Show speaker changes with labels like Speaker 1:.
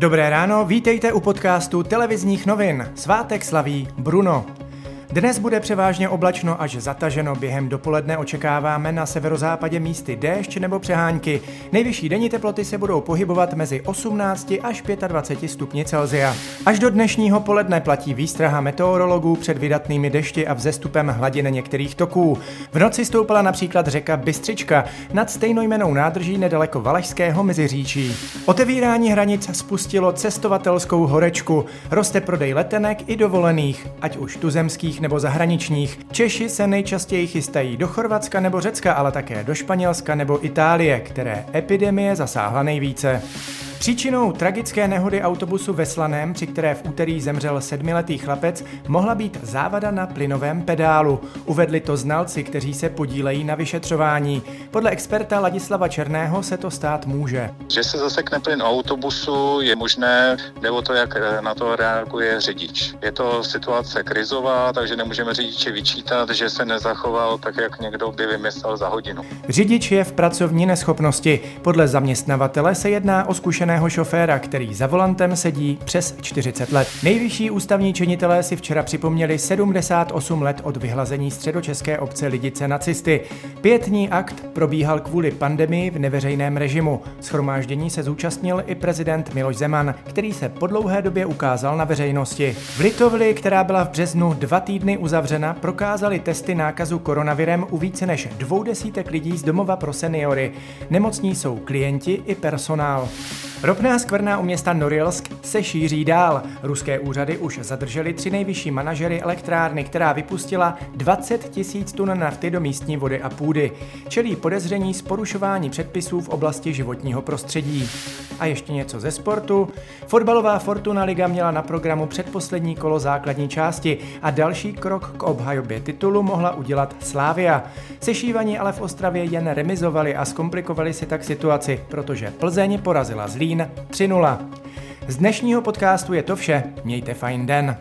Speaker 1: Dobré ráno, vítejte u podcastu televizních novin. Svátek slaví Bruno. Dnes bude převážně oblačno až zataženo. Během dopoledne očekáváme na severozápadě místy déšť nebo přehánky. Nejvyšší denní teploty se budou pohybovat mezi 18 až 25 stupni Celzia. Až do dnešního poledne platí výstraha meteorologů před vydatnými dešti a vzestupem hladiny některých toků. V noci stoupala například řeka Bystřička nad stejnojmenou nádrží nedaleko Valašského meziříčí. Otevírání hranic spustilo cestovatelskou horečku. Roste prodej letenek i dovolených, ať už tuzemských nebo zahraničních. Češi se nejčastěji chystají do Chorvatska nebo Řecka, ale také do Španělska nebo Itálie, které epidemie zasáhla nejvíce. Příčinou tragické nehody autobusu ve Slaném, při které v úterý zemřel sedmiletý chlapec, mohla být závada na plynovém pedálu. Uvedli to znalci, kteří se podílejí na vyšetřování. Podle experta Ladislava Černého se to stát může.
Speaker 2: Že se zasekne plyn autobusu je možné, nebo to, jak na to reaguje řidič. Je to situace krizová, takže nemůžeme řidiči vyčítat, že se nezachoval tak, jak někdo by vymyslel za hodinu.
Speaker 1: Řidič je v pracovní neschopnosti. Podle zaměstnavatele se jedná o zkušenost zkušeného šoféra, který za volantem sedí přes 40 let. Nejvyšší ústavní činitelé si včera připomněli 78 let od vyhlazení středočeské obce Lidice nacisty. Pětní akt probíhal kvůli pandemii v neveřejném režimu. Schromáždění se zúčastnil i prezident Miloš Zeman, který se po dlouhé době ukázal na veřejnosti. V Litovli, která byla v březnu dva týdny uzavřena, prokázali testy nákazu koronavirem u více než dvou desítek lidí z domova pro seniory. Nemocní jsou klienti i personál. Ropná skvrna u města Norilsk se šíří dál. Ruské úřady už zadrželi tři nejvyšší manažery elektrárny, která vypustila 20 tisíc tun nafty do místní vody a půdy. Čelí podezření z porušování předpisů v oblasti životního prostředí. A ještě něco ze sportu. Fotbalová Fortuna Liga měla na programu předposlední kolo základní části a další krok k obhajobě titulu mohla udělat Slávia. Sešívaní ale v Ostravě jen remizovali a zkomplikovali si tak situaci, protože Plzeň porazila Zlín 3-0. Z dnešního podcastu je to vše. Mějte fajn den.